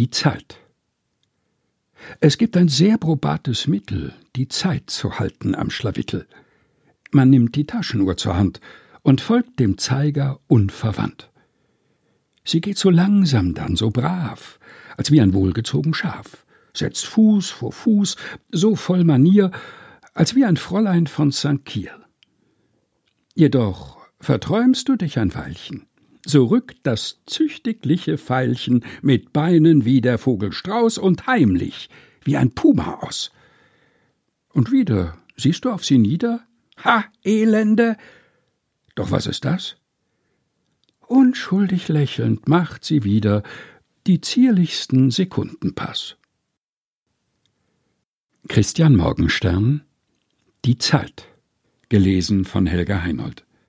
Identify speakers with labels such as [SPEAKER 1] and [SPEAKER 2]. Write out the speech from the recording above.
[SPEAKER 1] Die Zeit. Es gibt ein sehr probates Mittel, die Zeit zu halten am Schlawittel. Man nimmt die Taschenuhr zur Hand und folgt dem Zeiger unverwandt. Sie geht so langsam dann, so brav, als wie ein wohlgezogen Schaf, setzt Fuß vor Fuß, so voll Manier, als wie ein Fräulein von St. Kiel. Jedoch verträumst du dich ein Weilchen, so rückt das züchtigliche Veilchen mit Beinen wie der Vogel Strauß und heimlich wie ein Puma aus. Und wieder siehst du auf sie nieder? Ha, Elende! Doch was ist das? Unschuldig lächelnd macht sie wieder die zierlichsten Sekundenpass. Christian Morgenstern Die Zeit gelesen von Helga Heinold